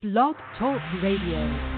Blog Talk Radio.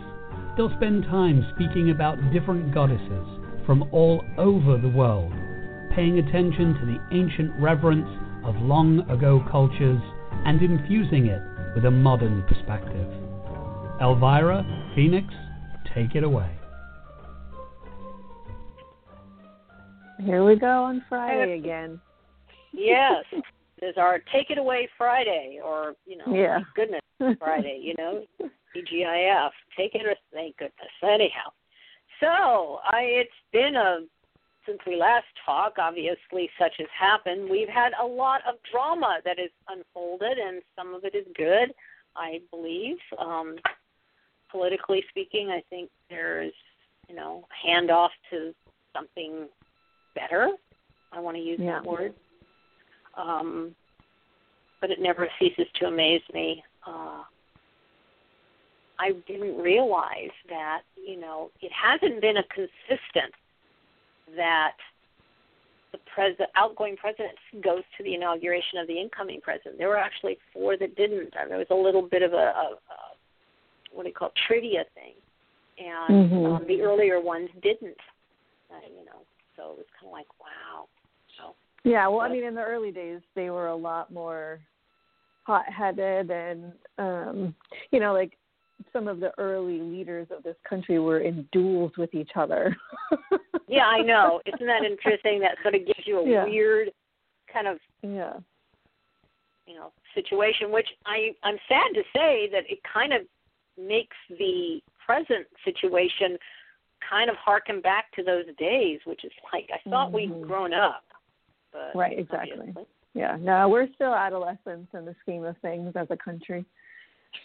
They'll spend time speaking about different goddesses from all over the world, paying attention to the ancient reverence of long ago cultures and infusing it with a modern perspective. Elvyra, Phoenix, take it away. Here we go on Friday again. Yes, is our Take It Away Friday, or you know, Yeah. goodness Friday. You know, TGIF. Take it or thank goodness. Anyhow, so I it's been a since we last talked. Obviously, such has happened. We've had a lot of drama that has unfolded, and some of it is good. I believe, um, politically speaking, I think there's you know handoff to something better. I want to use Yeah. that word um, but it never ceases to amaze me. Uh, I didn't realize that you know it hasn't been a consistent that the president, outgoing president, goes to the inauguration of the incoming president. There were actually four that didn't. And there was a little bit of a, a, a what do you call it, trivia thing, and Mhm. um, the earlier ones didn't. Uh, you know, so it was kind of like wow. So Yeah, well, I mean, in the early days, they were a lot more hot-headed, and um, you know, like some of the early leaders of this country were in duels with each other. Yeah, I know. Isn't that interesting? That sort of gives you a Yeah. weird kind of yeah. you know situation, which I I'm sad to say that it kind of makes the present situation kind of harken back to those days, which is like I thought Mhm. we'd grown up. But Right, exactly. obviously- Yeah. No, we're still adolescents in the scheme of things as a country.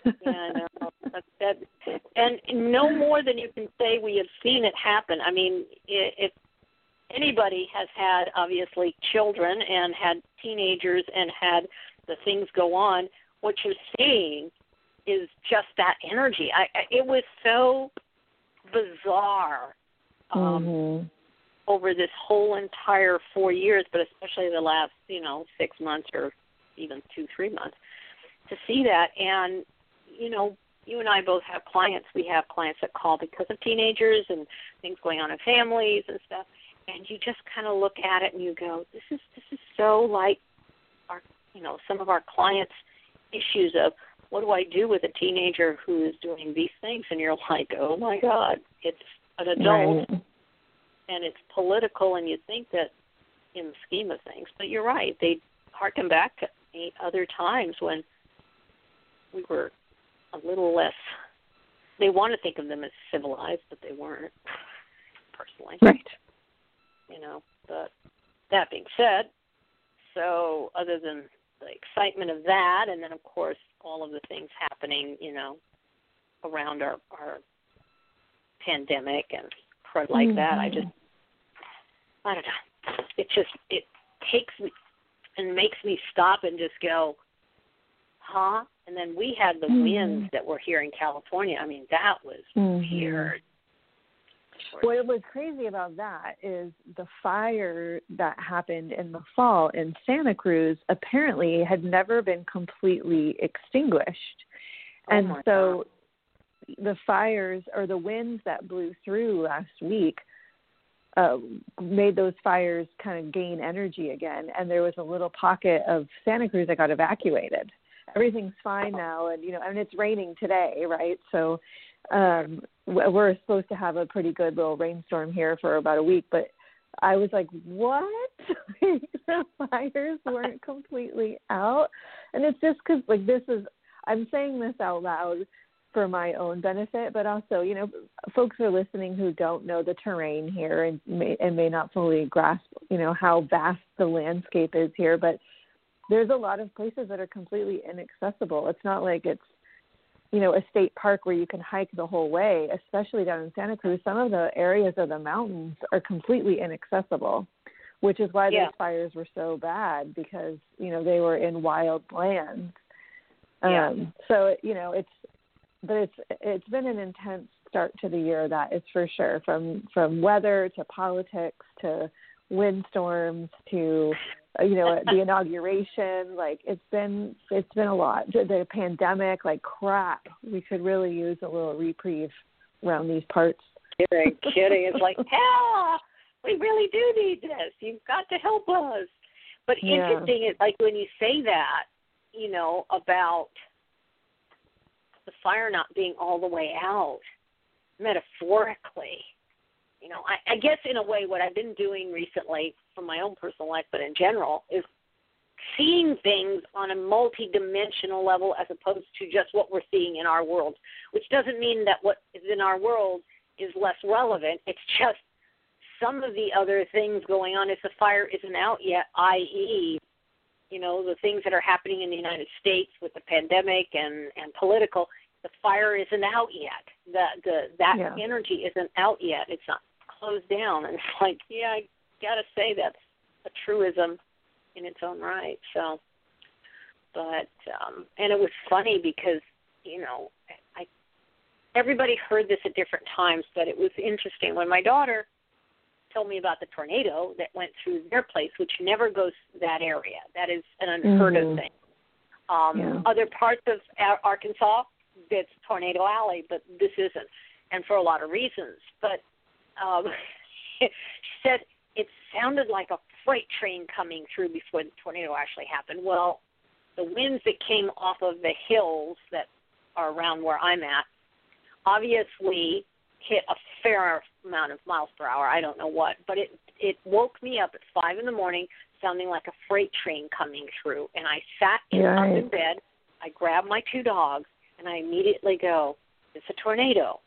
Yeah, know. That, that, and no more than you can say we have seen it happen. I mean, i- if anybody has had obviously children and had teenagers and had the things go on, what you're seeing is just that energy. I, I it was so bizarre um, Mhm. over this whole entire four years, but especially the last, you know, six months or even two, three months, to see that. And, you know, you and I both have clients. We have clients that call because of teenagers and things going on in families and stuff. And you just kind of look at it and you go, this is this is so like our, you know, some of our clients' issues of what do I do with a teenager who is doing these things? And you're like, oh my God, it's an adult Right. and it's political and you think that in the scheme of things but you're right they harken back to other times when we were a little less they want to think of them as civilized but they weren't personally. Right. you know but that being said so other than the excitement of that and then of course all of the things happening you know around our our pandemic and crud like that i just i don't know. It just it takes me and makes me stop and just go huh and then we had the Mhm. winds that were here in california i mean that was Mhm. weird What was crazy about that is the fire that happened in the fall in Santa Cruz apparently had never been completely extinguished. Oh and my so the fires or the winds that blew through last week uh, made those fires kind of gain energy again. And there was a little pocket of Santa Cruz that got evacuated. Everything's fine now, and you know, and it's raining today, right? So um, we're supposed to have a pretty good little rainstorm here for about a week, but I was like, what? the fires weren't completely out. And it's just because, like, this is, I'm saying this out loud for my own benefit, but also, you know, folks are listening who don't know the terrain here and may, and may not fully grasp, you know, how vast the landscape is here. But there's a lot of places that are completely inaccessible. It's not like it's you know, a state park where you can hike the whole way, especially down in Santa Cruz, some of the areas of the mountains are completely inaccessible, which is why Yeah. those fires were so bad because, you know, they were in wild lands. Yeah. Um so you know, it's but it's it's been an intense start to the year that is for sure from from weather to politics to windstorms to you know the inauguration like it's been it's been a lot the, the pandemic like crap we could really use a little reprieve around these parts kidding, kidding. It's like, hell, we really do need this. You've got to help us. But Yeah. interesting is like when you say that, you know, about the fire not being all the way out, metaphorically. You know, I, I guess in a way what I've been doing recently for my own personal life, but in general, is seeing things on a multi-dimensional level as opposed to just what we're seeing in our world, which doesn't mean that what is in our world is less relevant. It's just some of the other things going on if the fire isn't out yet, i.e., you know, the things that are happening in the United States with the pandemic and and political, the fire isn't out yet. The the that Yeah. energy isn't out yet. It's not closed down. And it's like, yeah, I gotta say that's a truism in its own right. So, but um, and it was funny because you know I everybody heard this at different times, but it was interesting when my daughter told me about the tornado that went through their place, which never goes that area. That is an unheard Mhm. of thing. Um, Yeah. Other parts of Arkansas, it's Tornado Alley, but this isn't, and for a lot of reasons. But um, she said it sounded like a freight train coming through before the tornado actually happened. Well, the winds that came off of the hills that are around where I'm at obviously hit a fair amount of miles per hour. I don't know what, but it it woke me up at five in the morning, sounding like a freight train coming through. And I sat in, up in bed. I grabbed my two dogs, and I immediately go, "It's a tornado."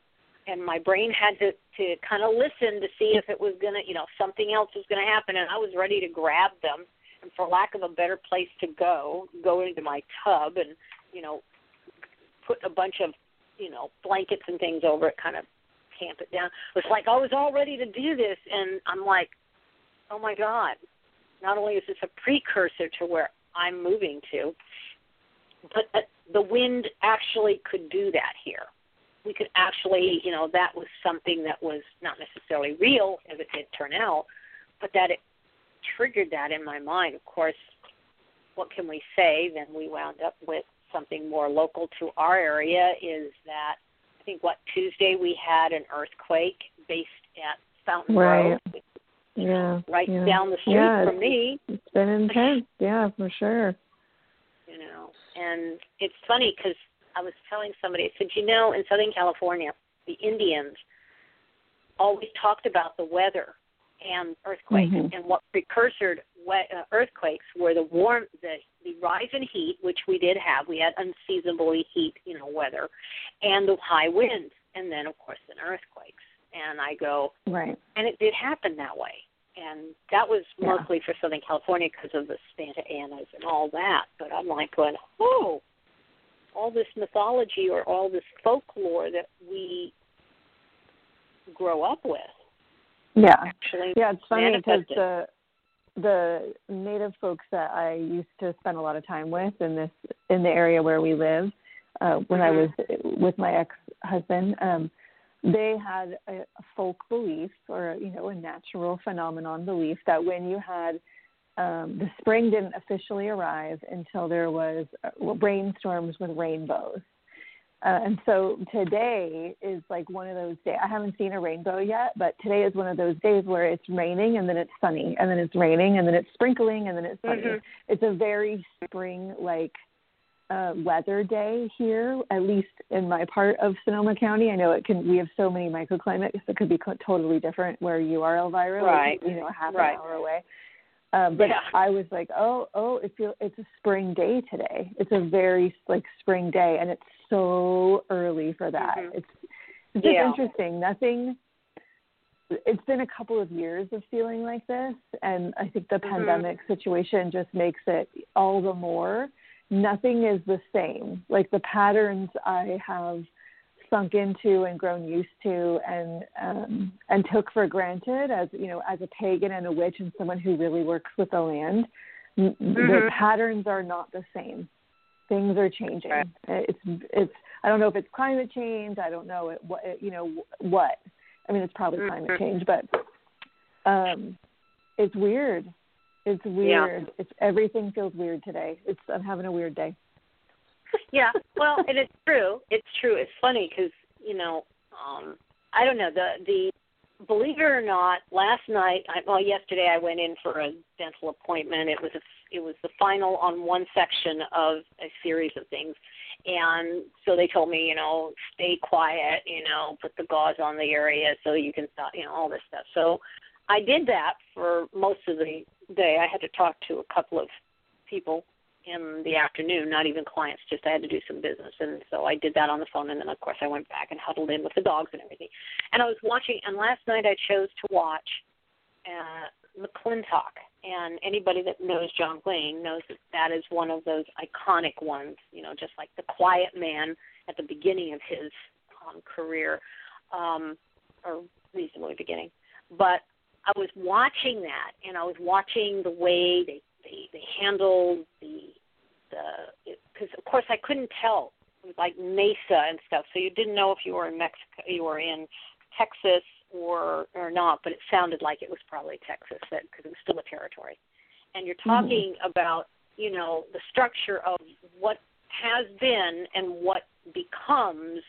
And my brain had to to kind of listen to see if it was gonna, you know, something else was gonna happen. And I was ready to grab them, and for lack of a better place to go, go into my tub and, you know, put a bunch of, you know, blankets and things over it, kind of camp it down. It's like I was all ready to do this, and I'm like, oh my god! Not only is this a precursor to where I'm moving to, but uh, the wind actually could do that here. We could actually, you know, that was something that was not necessarily real, as it did turn out, but that it triggered that in my mind. Of course, what can we say? Then we wound up with something more local to our area. Is that I think what Tuesday we had an earthquake based at Fountain Right. Grove, yeah right yeah. down the street yeah, from me. it's been intense yeah for sure you know. And it's funny because I was telling somebody, I said, you know, in Southern California, the Indians always talked about the weather and earthquakes, Mhm. and what precursored uh, earthquakes were the warm, the the rise in heat, which we did have. We had unseasonably heat, you know, weather, and the high winds, and then of course then earthquakes. And I go, right and it did happen that way. And that was Yeah. mostly for Southern California because of the Santa Anas and all that. But I'm like going, oh, all this mythology or all this folklore that we grow up with. Yeah. Actually Yeah, it's funny because the the native folks that I used to spend a lot of time with in this in the area where we live, uh, when I was with my ex husband, um, they had a, a folk belief or you know a natural phenomenon belief that when you had um, the spring didn't officially arrive until there was uh, rainstorms with rainbows. Uh, and so today is like one of those days. I haven't seen a rainbow yet, but today is one of those days where it's raining and then it's sunny, and then it's raining and then it's sprinkling and then it's sunny. Mhm. It's a very spring like uh, weather day here, at least in my part of Sonoma County. I know it can. We have so many microclimates that could be co- totally different where you are, Elvyra. like, Right. you know, half Right. an hour away. Um, but Yeah. I was like, oh, oh, it feel it's a spring day today. It's a very like spring day, and it's so early for that. Mhm. It's it's just Yeah. interesting. Nothing. It's been a couple of years of feeling like this, and I think the Mhm. pandemic situation just makes it all the more. Nothing is the same. Like the patterns I have sunk into and grown used to and um and took for granted as you know as a pagan and a witch and someone who really works with the land n the patterns are not the same. Things are changing. Right. it's it's i don't know if it's climate change. I don't know it, what it, you know what. I mean it's probably Mhm. climate change but um it's weird. It's weird. It's everything feels weird today. It's i'm having a weird day yeah well and it's true. It's true. It's funny because you know um i don't know the the believe it or not last night I, well yesterday i went in for a dental appointment. It was a it was the final on one section of a series of things. And so they told me you know stay quiet you know put the gauze on the area so you can stop you know all this stuff. So i did that for most of the day. I had to talk to a couple of people in the afternoon, not even clients, just I had to do some business. And so I did that on the phone. And then, of course, I went back and huddled in with the dogs and everything. And I was watching, and last night I chose to watch uh, McLintock. And anybody that knows John Wayne knows that that is one of those iconic ones, you know, just like the quiet man at the beginning of his um, career, um, or reasonably beginning. But I was watching that, and I was watching the way they they they handled the the because of course I couldn't tell it was like Mesa and stuff, so you didn't know if you were in Mexico, you were in Texas or or not, but it sounded like it was probably Texas because it was still a territory. And you're talking mm-hmm. about you know the structure of what has been and what becomes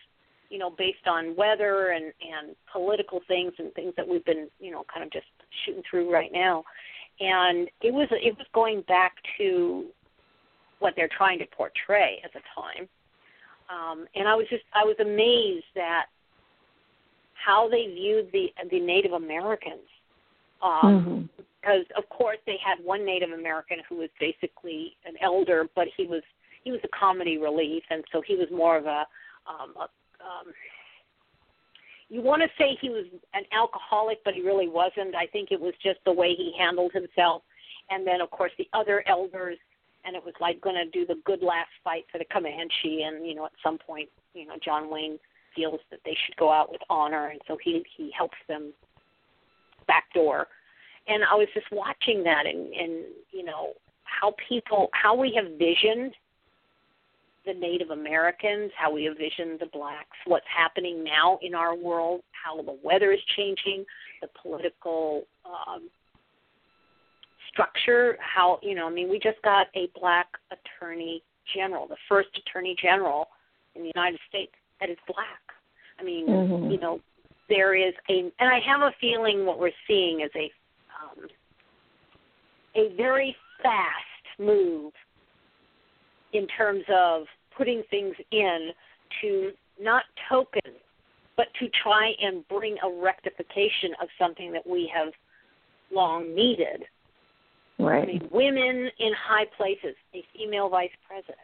you know based on weather and and political things and things that we've been you know kind of just shooting through right now and it was it was going back to what they're trying to portray at the time um and i was just i was amazed at how they viewed the the native americans um mm-hmm. because of course they had one native american who was basically an elder but he was he was a comedy relief and so he was more of a um a um you want to say he was an alcoholic, but he really wasn't. I think it was just the way he handled himself. And then, of course, the other elders, and it was like going to do the good last fight for the Comanche. And you know, at some point, you know, John Wayne feels that they should go out with honor, and so he he helps them backdoor. And I was just watching that, and and you know how people how we have visioned the Native Americans, how we envision the blacks, what's happening now in our world, how the weather is changing, the political um, structure, how, you know, I mean, we just got a black attorney general, the first attorney general in the United States that is black. I mean, mm-hmm. you know, there is a, and I have a feeling what we're seeing is a, um, a very fast move in terms of putting things in to not token, but to try and bring a rectification of something that we have long needed. Right. I mean, women in high places, a female vice president.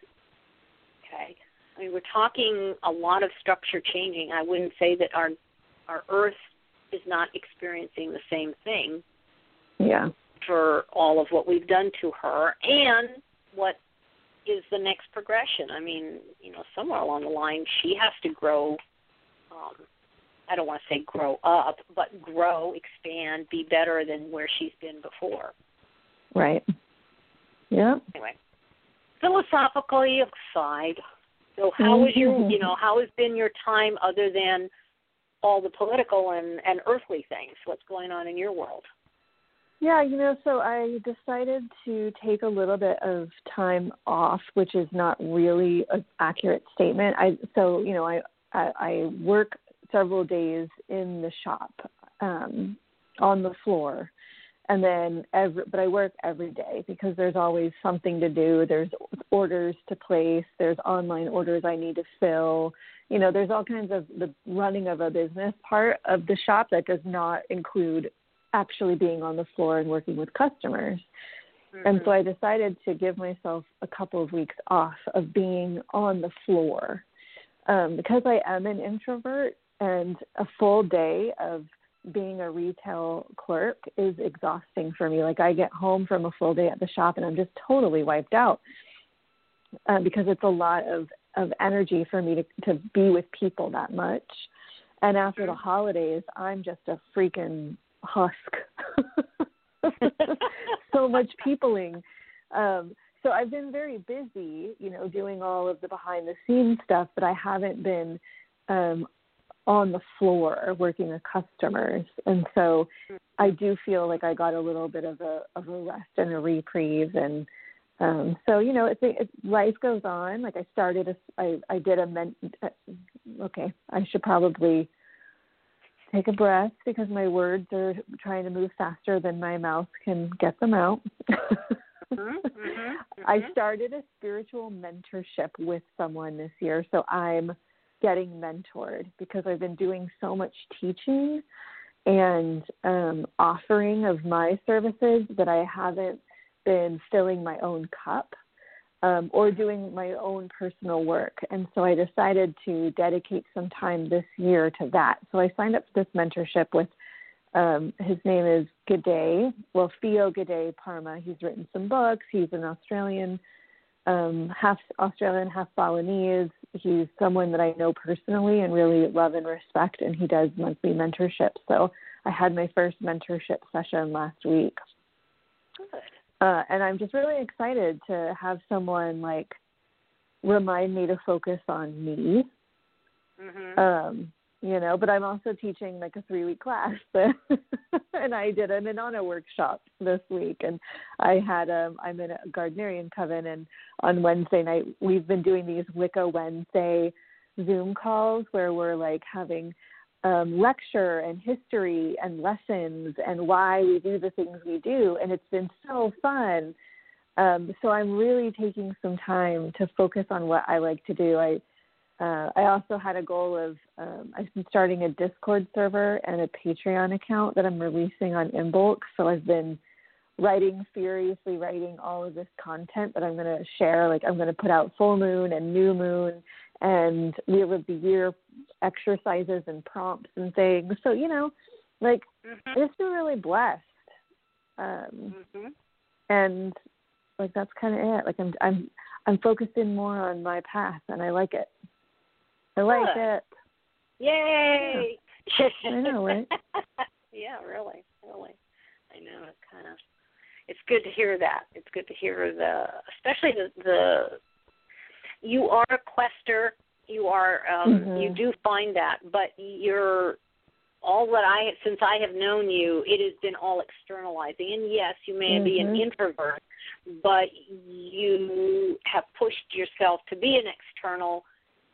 Okay. I mean, we're talking a lot of structure changing. I wouldn't say that our our Earth is not experiencing the same thing. Yeah. For all of what we've done to her and what is the next progression. I mean, you know, somewhere along the line, she has to grow. Um, I don't want to say grow up, but grow, expand, be better than where she's been before. Right. Yeah. Anyway, philosophically aside, so how was your, you know, how has been your time other than all the political and and earthly things. What's going on in your world? Yeah, you know, so I decided to take a little bit of time off, which is not really an accurate statement. I so you know I I, I work several days in the shop um, on the floor, and then every but I work every day because there's always something to do. There's orders to place. There's online orders I need to fill. You know, there's all kinds of the running of a business part of the shop that does not include actually being on the floor and working with customers. Mm-hmm. And so I decided to give myself a couple of weeks off of being on the floor. Um, because I am an introvert and a full day of being a retail clerk is exhausting for me. Like I get home from a full day at the shop and I'm just totally wiped out uh, because it's a lot of of energy for me to to be with people that much. And after the mm-hmm. holidays, I'm just a freaking husk. so much peopling. Um, so I've been very busy, you know, doing all of the behind the scenes stuff, but I haven't been um, on the floor working with customers. And so I do feel like I got a little bit of a of a rest and a reprieve and um so you know it's, it's life goes on like i started a i i did a men uh, okay i should probably take a breath because my words are trying to move faster than my mouth can get them out. mm-hmm, mm-hmm, I mm-hmm. started a spiritual mentorship with someone this year, so I'm getting mentored because I've been doing so much teaching and um, offering of my services that I haven't been filling my own cup um, or doing my own personal work. And so I decided to dedicate some time this year to that. So I signed up for this mentorship with um, his name is Gede, well, Fio Gede Parma. He's written some books. He's an Australian, um, half Australian, half Balinese. He's someone that I know personally and really love and respect, and he does monthly mentorships. So I had my first mentorship session last week. Good uh, and I'm just really excited to have someone like remind me to focus on me. Mm-hmm. Um, you know, but I'm also teaching like a three week class, and I did an Inanna workshop this week, and I had um I'm in a Gardnerian coven, and on Wednesday night we've been doing these Wicca Wednesday Zoom calls where we're like having um, lecture and history and lessons and why we do the things we do, and it's been so fun. Um, so I'm really taking some time to focus on what I like to do. I uh, I also had a goal of um, I've been starting a Discord server and a Patreon account that I'm releasing on Imbolc. So I've been writing furiously writing all of this content that I'm going to share. Like I'm going to put out full moon and new moon and wheel of the year exercises and prompts and things. So you know, like mm-hmm. it's been really blessed, um, mm-hmm. and like that's kind of it. Like I'm I'm I'm focusing more on my path, and I like it. I like Good. it. Yay! Yeah. I know, right? yeah, really, really. I know it's kind of. It's good to hear that. It's good to hear the, especially the the. You are a quester you are um mm-hmm. you do find that but you're all that i since i have known you it has been all externalizing and yes you may mm-hmm. be an introvert but you have pushed yourself to be an external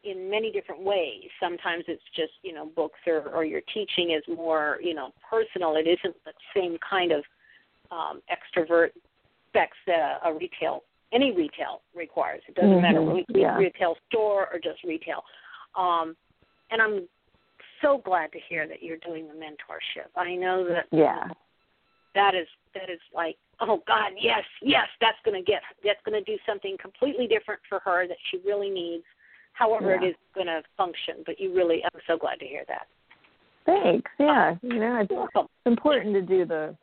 in many different ways sometimes it's just you know books or or your teaching is more you know personal it isn't the same kind of um extrovert specs that a retail any retail requires. It doesn't mm-hmm. matter re- yeah. retail store or just retail. Um, and I'm so glad to hear that you're doing the mentorship. I know that yeah. that is that is like oh God yes yes that's going to get that's going to do something completely different for her that she really needs. However, yeah. it is going to function. But you really I'm so glad to hear that. Thanks. Yeah, you know it's, it's important to do the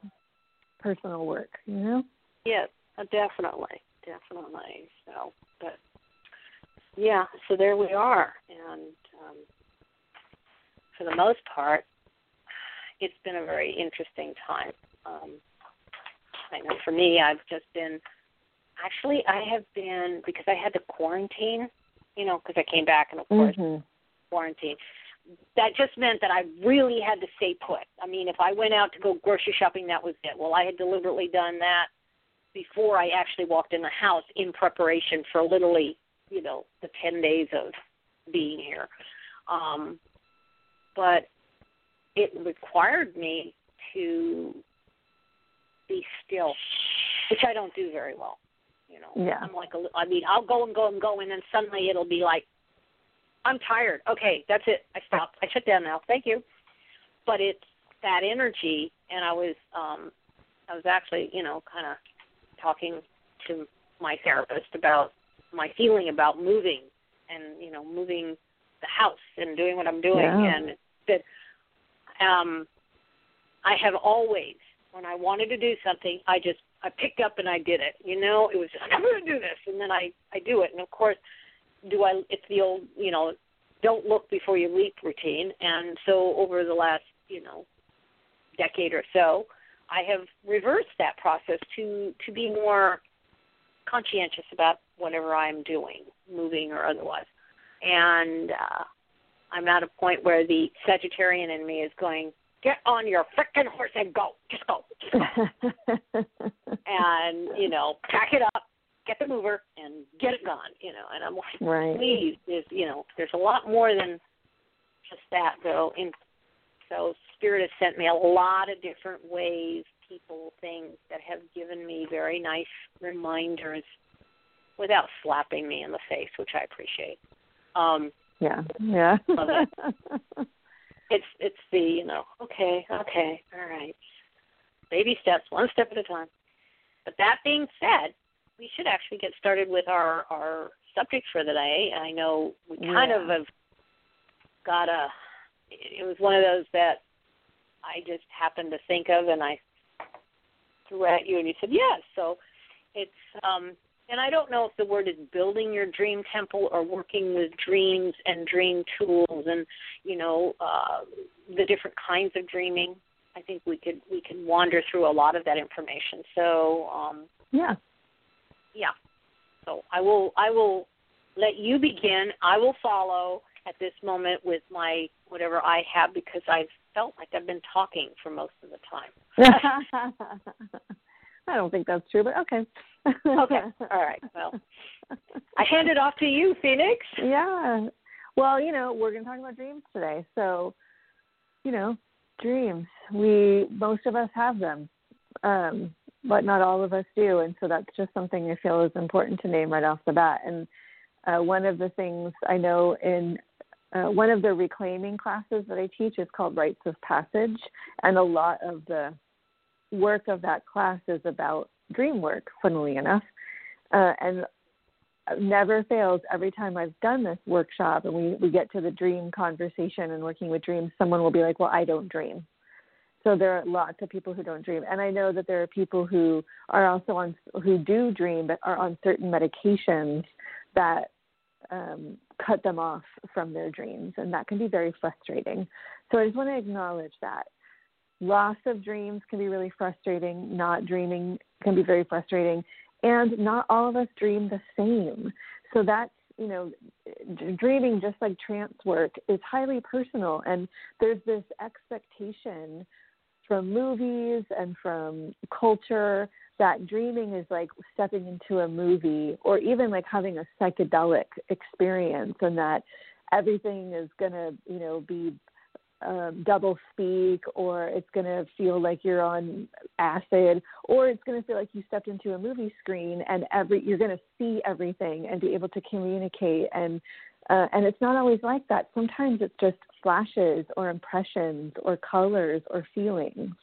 personal work. You know. Yes, definitely definitely. So, but yeah, so there we are, and um, for the most part, it's been a very interesting time. Um, I know for me, I've just been actually I have been because I had to quarantine, you know, because I came back and of course mm-hmm. quarantine. that just meant that I really had to stay put. I mean, if I went out to go grocery shopping, that was it. Well, I had deliberately done that before I actually walked in the house in preparation for literally, you know, the 10 days of being here. Um, but it required me to be still, which I don't do very well. You know, yeah. I'm like a, I mean, I'll go and go and go, and then suddenly it'll be like, I'm tired. Okay, that's it. I stopped. I shut down now. Thank you. But it's that energy, and I was, um, I was actually, you know, kind of talking to my therapist about my feeling about moving and you know moving the house and doing what I'm doing yeah. and that um I have always when I wanted to do something I just I picked up and I did it. You know, it was just I'm going to do this and then I I do it and of course do I it's the old, you know, don't look before you leap routine and so over the last, you know, decade or so, I have reversed that process to to be more conscientious about whatever I'm doing, moving or otherwise. And uh, I'm at a point where the Sagittarian in me is going, get on your frickin' horse and go, just go, just go. and you know, pack it up, get the mover, and get it gone. You know, and I'm like, right. please, there's you know, there's a lot more than just that though. In so Spirit has sent me a lot of different ways, people, things that have given me very nice reminders without slapping me in the face, which I appreciate. Um, yeah, yeah. it. it's it's the you know okay okay all right baby steps one step at a time. But that being said, we should actually get started with our our subject for the day. I know we kind yeah. of have got a it was one of those that I just happened to think of and I threw at you and you said yes. So it's um and I don't know if the word is building your dream temple or working with dreams and dream tools and you know uh the different kinds of dreaming. I think we could we can wander through a lot of that information. So um yeah. Yeah. So I will I will let you begin. I will follow at this moment with my whatever I have because I've felt like I've been talking for most of the time. I don't think that's true, but okay. okay. All right. Well, I hand it off to you, Phoenix. Yeah. Well, you know, we're going to talk about dreams today. So, you know, dreams. We most of us have them. Um, but not all of us do, and so that's just something I feel is important to name right off the bat. And uh, one of the things I know in uh, one of the reclaiming classes that I teach is called Rites of Passage, and a lot of the work of that class is about dream work, funnily enough. Uh, and never fails every time I've done this workshop and we, we get to the dream conversation and working with dreams, someone will be like, Well, I don't dream. So there are lots of people who don't dream. And I know that there are people who are also on who do dream but are on certain medications that um, cut them off from their dreams, and that can be very frustrating. So I just want to acknowledge that. Loss of dreams can be really frustrating. Not dreaming can be very frustrating. And not all of us dream the same. So that's, you know, dreaming, just like trance work, is highly personal. And there's this expectation from movies and from culture that dreaming is like stepping into a movie or even like having a psychedelic experience and that everything is going to you know be um, double speak or it's going to feel like you're on acid or it's going to feel like you stepped into a movie screen and every you're going to see everything and be able to communicate and uh, and it's not always like that. Sometimes it's just flashes or impressions or colors or feelings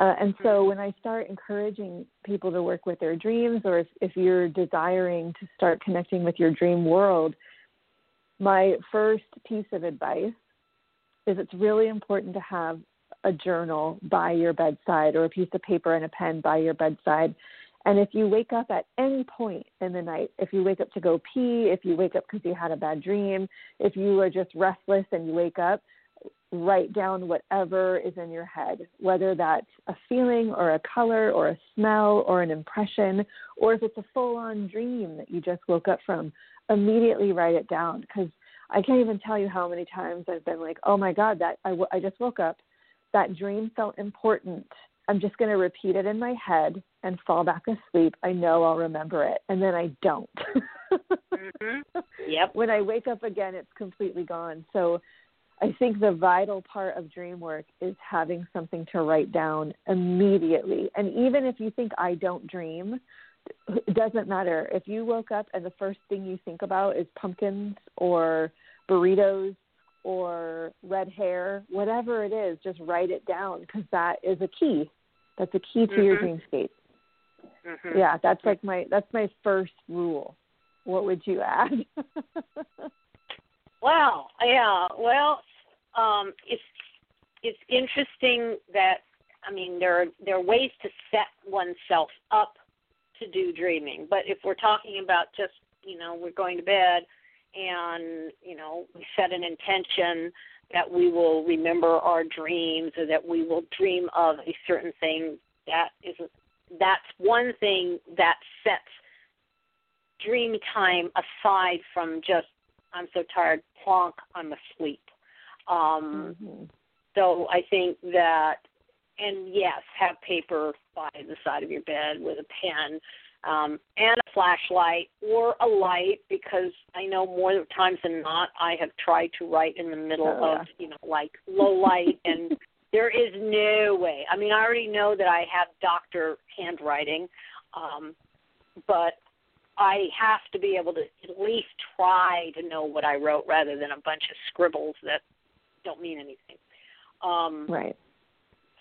uh, and so Mm-hmm. when I start encouraging people to work with their dreams, or if, if you're desiring to start connecting with your dream world, my first piece of advice is it's really important to have a journal by your bedside or a piece of paper and a pen by your bedside. And if you wake up at any point in the night, if you wake up to go pee, if you wake up because you had a bad dream, if you are just restless and you wake up, write down whatever is in your head, whether that's a feeling or a color or a smell or an impression, or if it's a full on dream that you just woke up from, immediately write it down because I can't even tell you how many times I've been like, oh my God, that I, w- I just woke up. That dream felt important. I'm just going to repeat it in my head and fall back asleep. I know I'll remember it. And then I don't. mm-hmm. Yep. When I wake up again, it's completely gone. So I think the vital part of dream work is having something to write down immediately. And even if you think I don't dream, it doesn't matter. If you woke up and the first thing you think about is pumpkins or burritos or red hair, whatever it is, just write it down because that is a key. That's a key to mm-hmm. your dreamscape. Mm-hmm. Yeah, that's like my that's my first rule. What would you add? wow. Yeah. Well, um, it's it's interesting that I mean there are there are ways to set oneself up to do dreaming, but if we're talking about just you know we're going to bed and you know we set an intention that we will remember our dreams or that we will dream of a certain thing that is that's one thing that sets dream time aside from just I'm so tired, plonk, I'm asleep. Um, mm-hmm. So I think that, and yes, have paper by the side of your bed with a pen um, and a flashlight or a light because I know more times than not I have tried to write in the middle oh, of you know like low light and there is no way. I mean I already know that I have doctor handwriting, um, but I have to be able to at least try to know what I wrote rather than a bunch of scribbles that don't mean anything. Um, right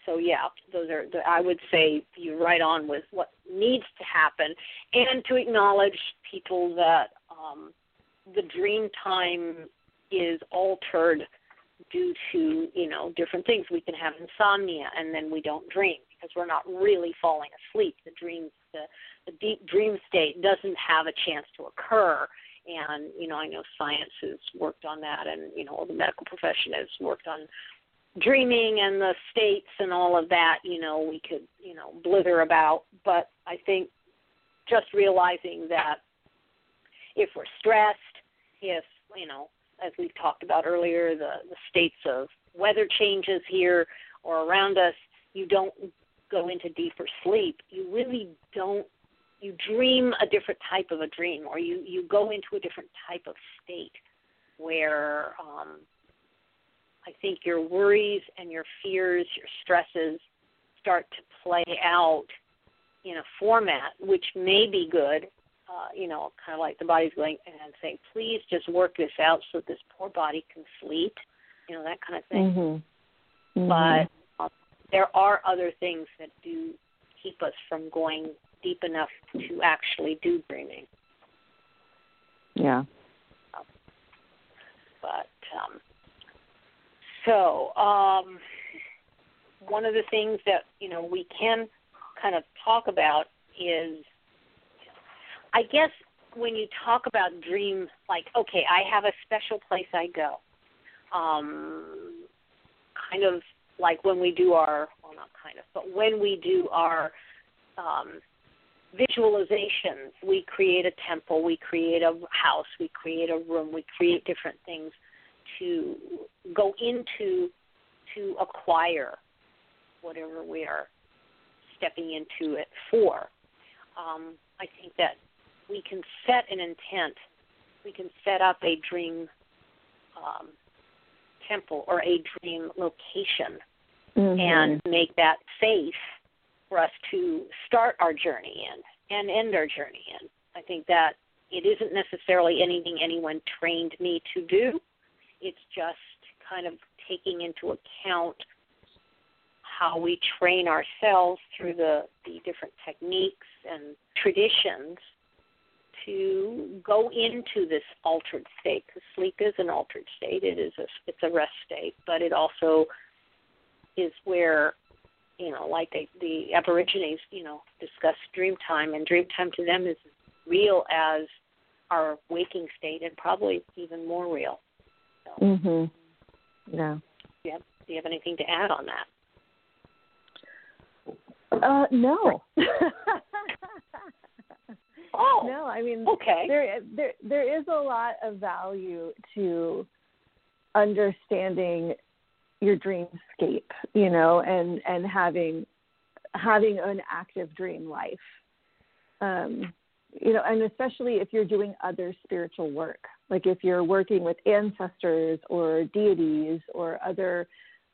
so yeah, those are the, I would say you're right on with what needs to happen, and to acknowledge people that um, the dream time is altered due to you know different things. We can have insomnia, and then we don't dream because we're not really falling asleep. The dreams the, the deep dream state, doesn't have a chance to occur. And you know, I know science has worked on that, and you know, all the medical profession has worked on dreaming and the states and all of that, you know, we could, you know, blither about. But I think just realizing that if we're stressed, if, you know, as we've talked about earlier, the, the states of weather changes here or around us, you don't go into deeper sleep. You really don't you dream a different type of a dream or you, you go into a different type of state where um, I think your worries and your fears, your stresses start to play out in a format which may be good. Uh, you know, kind of like the body's going and saying, please just work this out so that this poor body can sleep, you know, that kind of thing. Mm-hmm. Mm-hmm. But um, there are other things that do keep us from going deep enough to actually do dreaming. Yeah. But um, so, um, one of the things that you know we can kind of talk about is, I guess, when you talk about dreams, like okay, I have a special place I go. Um, kind of like when we do our, well, not kind of, but when we do our um, visualizations, we create a temple, we create a house, we create a room, we create different things to go into to acquire whatever we are stepping into it for. Um, I think that we can set an intent, we can set up a dream um, temple or a dream location mm-hmm. and make that safe for us to start our journey in and end our journey in. I think that it isn't necessarily anything anyone trained me to do. It's just kind of taking into account how we train ourselves through the, the different techniques and traditions to go into this altered state. Because sleep is an altered state. It is a it's a rest state, but it also is where you know, like they, the Aborigines, you know, discuss dream time, and dream time to them is real as our waking state, and probably even more real. So, mhm. Yeah. Yeah. Do you have anything to add on that? Uh, no. oh, no. I mean, okay. There, there, there is a lot of value to understanding your dreamscape, you know, and and having having an active dream life. Um, you know, and especially if you're doing other spiritual work, like if you're working with ancestors or deities or other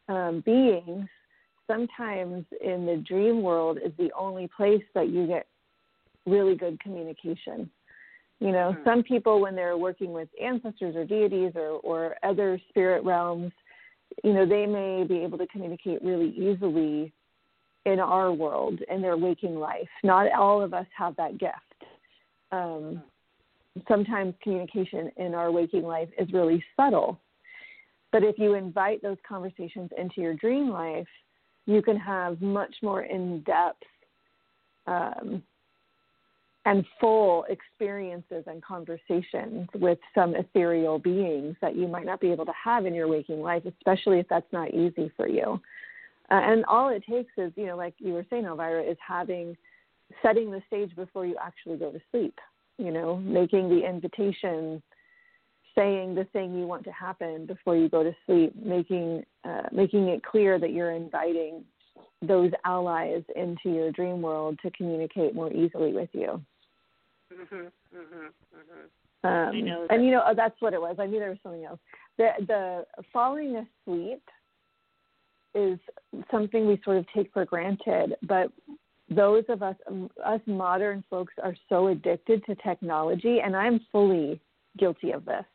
um, beings, sometimes in the dream world is the only place that you get really good communication. You know, mm-hmm. some people, when they're working with ancestors or deities or, or other spirit realms, you know, they may be able to communicate really easily in our world in their waking life. Not all of us have that gift. Um, sometimes communication in our waking life is really subtle. But if you invite those conversations into your dream life, you can have much more in depth um, and full experiences and conversations with some ethereal beings that you might not be able to have in your waking life, especially if that's not easy for you. Uh, and all it takes is, you know, like you were saying, Elvyra, is having setting the stage before you actually go to sleep. You know, making the invitation, saying the thing you want to happen before you go to sleep, making uh, making it clear that you're inviting those allies into your dream world to communicate more easily with you. Mhm. Mhm. Mhm. Um, I know and you know oh, that's what it was. I knew there was something else. The the falling asleep is something we sort of take for granted, but those of us um, us modern folks are so addicted to technology, and I'm fully guilty of this.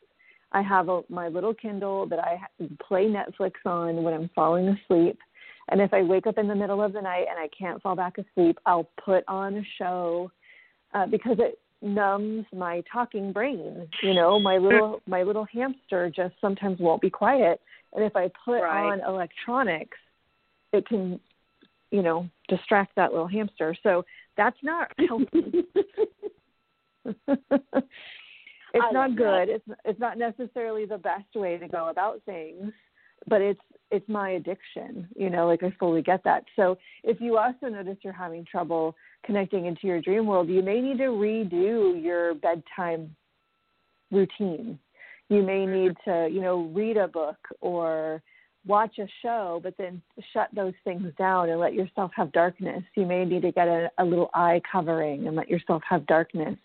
I have a, my little Kindle that I play Netflix on when I'm falling asleep. And if I wake up in the middle of the night and I can't fall back asleep, I'll put on a show uh, because it numbs my talking brain. You know, my little my little hamster just sometimes won't be quiet, and if I put right. on electronics, it can, you know, distract that little hamster. So that's not healthy. it's not good. It's it's not necessarily the best way to go about things, but it's it's my addiction. You know, like I fully get that. So if you also notice you're having trouble connecting into your dream world, you may need to redo your bedtime routine. You may need to, you know, read a book or watch a show, but then shut those things down and let yourself have darkness. You may need to get a, a little eye covering and let yourself have darkness.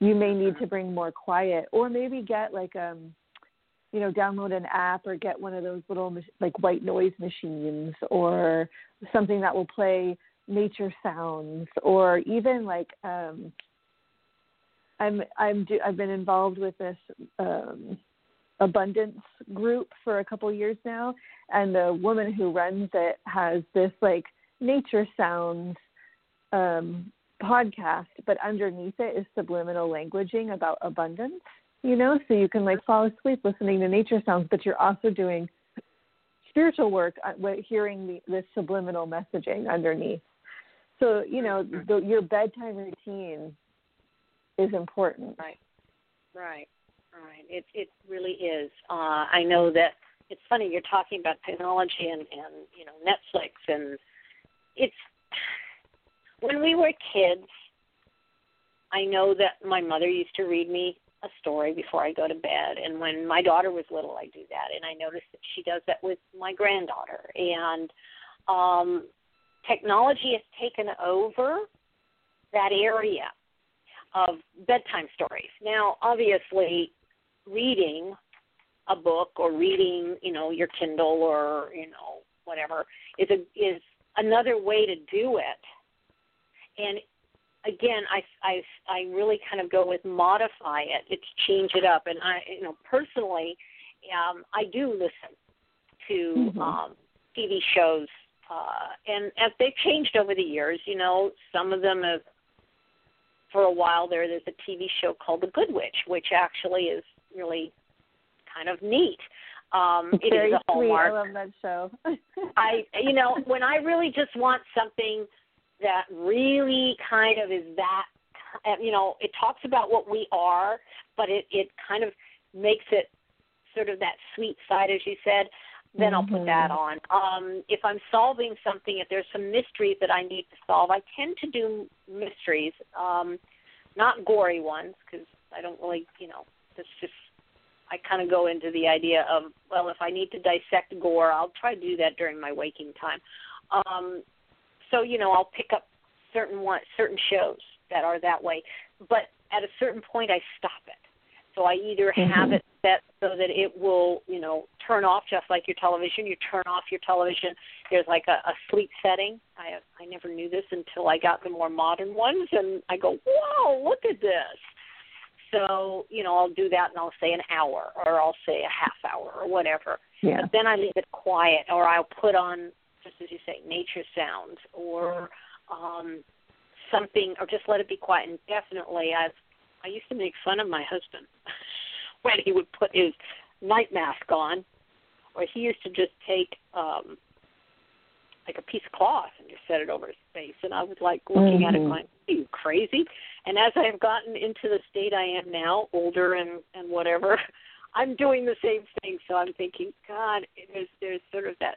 You may need to bring more quiet, or maybe get like um, you know, download an app or get one of those little like white noise machines or something that will play nature sounds or even like um i'm i'm do, i've been involved with this um abundance group for a couple years now and the woman who runs it has this like nature sounds um podcast but underneath it is subliminal languaging about abundance you know so you can like fall asleep listening to nature sounds but you're also doing spiritual work uh, hearing the, the subliminal messaging underneath so you know, mm-hmm. the, your bedtime routine is important. Right. Right. Right. It it really is. Uh, I know that it's funny you're talking about technology and and you know Netflix and it's when we were kids. I know that my mother used to read me a story before I go to bed, and when my daughter was little, I do that, and I notice that she does that with my granddaughter, and um technology has taken over that area of bedtime stories. Now, obviously, reading a book or reading, you know, your Kindle or you know whatever is a is another way to do it. And again, I I I really kind of go with modify it. It's change it up. And I, you know, personally, um, I do listen to mm-hmm. um, TV shows uh, and as they've changed over the years, you know, some of them have. For a while there, there's a TV show called The Good Witch, which actually is really kind of neat. Um, it Very is a hallmark. Sweet. I love that show. I, you know, when I really just want something that really kind of is that, you know, it talks about what we are, but it it kind of makes it sort of that sweet side, as you said then I'll put that Mm-hmm. on. Um, if I'm solving something, if there's some mystery that I need to solve, I tend to do mysteries. Um, not gory ones because I don't really, you know, it's just I kind of go into the idea of well, if I need to dissect gore, I'll try to do that during my waking time. Um, so you know, I'll pick up certain one certain shows that are that way, but at a certain point, I stop it. So I either have mm-hmm. it set so that it will, you know, turn off just like your television. You turn off your television. There's like a, a sleep setting. I I never knew this until I got the more modern ones, and I go, whoa, look at this. So you know, I'll do that, and I'll say an hour, or I'll say a half hour, or whatever. Yeah. But then I leave it quiet, or I'll put on, just as you say, nature sounds, or um something, or just let it be quiet. And definitely, I've I used to make fun of my husband when he would put his night mask on, or he used to just take um like a piece of cloth and just set it over his face. And I was like looking mm-hmm. at it mm-hmm. going, Are you crazy? And as I've gotten into the state I am now, older and and whatever, I'm doing the same thing. So I'm thinking, God, there's there's sort of that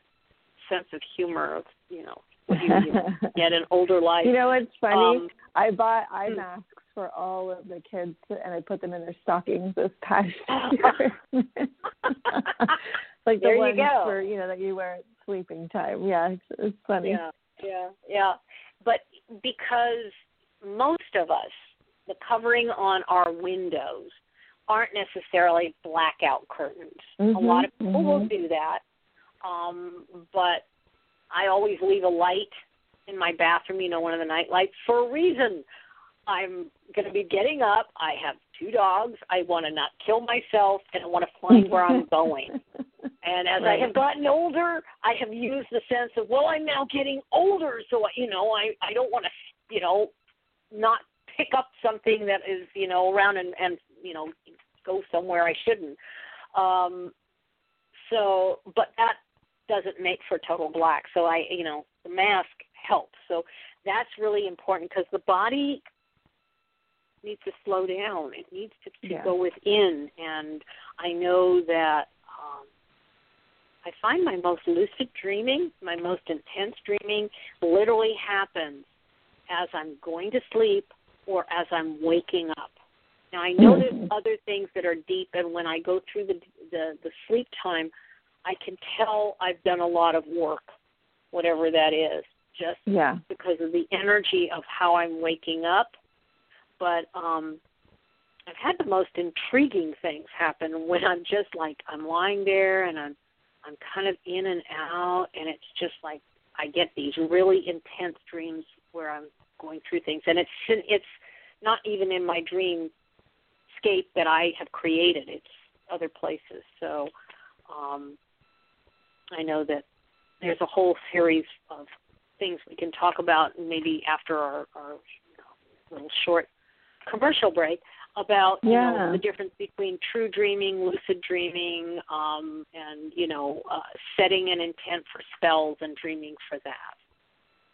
sense of humor of you know you, you get an older life. You know what's funny? Um, I bought eye hmm. masks for all of the kids, and I put them in their stockings this past year. like the there ones you go. for you know that you wear at sleeping time. Yeah, it's, it's funny. Yeah, yeah, yeah. But because most of us, the covering on our windows aren't necessarily blackout curtains. Mm-hmm, a lot of people mm-hmm. will do that, um, but I always leave a light in my bathroom. You know, one of the night lights for a reason. I'm going to be getting up. I have two dogs. I want to not kill myself, and I want to find where I'm going. And as right. I have gotten older, I have used the sense of, well, I'm now getting older, so you know, I I don't want to, you know, not pick up something that is, you know, around and and you know, go somewhere I shouldn't. Um, so, but that doesn't make for total black. So I, you know, the mask helps. So that's really important because the body needs to slow down. It needs to, to yeah. go within. And I know that um, I find my most lucid dreaming, my most intense dreaming, literally happens as I'm going to sleep or as I'm waking up. Now I know there's mm-hmm. other things that are deep, and when I go through the the, the sleep time, I can tell I've done a lot of work, whatever that is, just yeah. because of the energy of how I'm waking up. But um I've had the most intriguing things happen when I'm just like I'm lying there and I'm I'm kind of in and out and it's just like I get these really intense dreams where I'm going through things. And it's it's not even in my dream scape that I have created. It's other places. So um I know that there's a whole series of things we can talk about maybe after our, our you know, little short commercial break about you know the difference between true dreaming, lucid dreaming, um, and you know uh, setting an intent for spells and dreaming for that.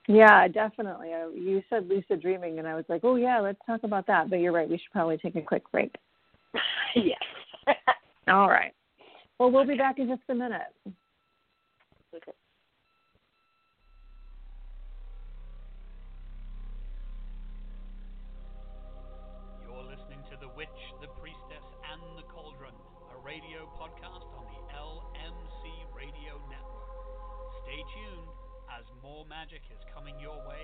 Yeah, definitely. I, you said lucid dreaming, and I was like, oh yeah, let's talk about that. But you're right. We should probably take a quick break. yes. All right. Well, we'll be back in just a minute. Okay. You're listening to The Witch, The Priestess, and The Cauldron, a radio podcast on the LMC Radio Network. Stay tuned as more magic is coming your way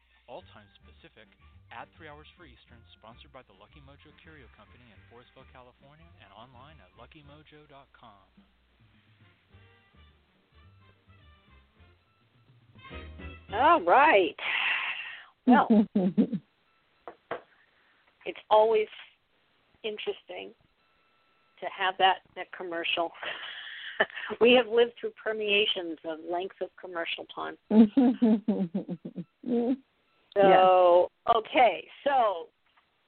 All times Pacific, at 3 hours for Eastern, sponsored by the Lucky Mojo Curio Company in Forestville, California, and online at luckymojo.com. All right. Well, it's always interesting to have that that commercial we have lived through permeations of length of commercial time. so okay, so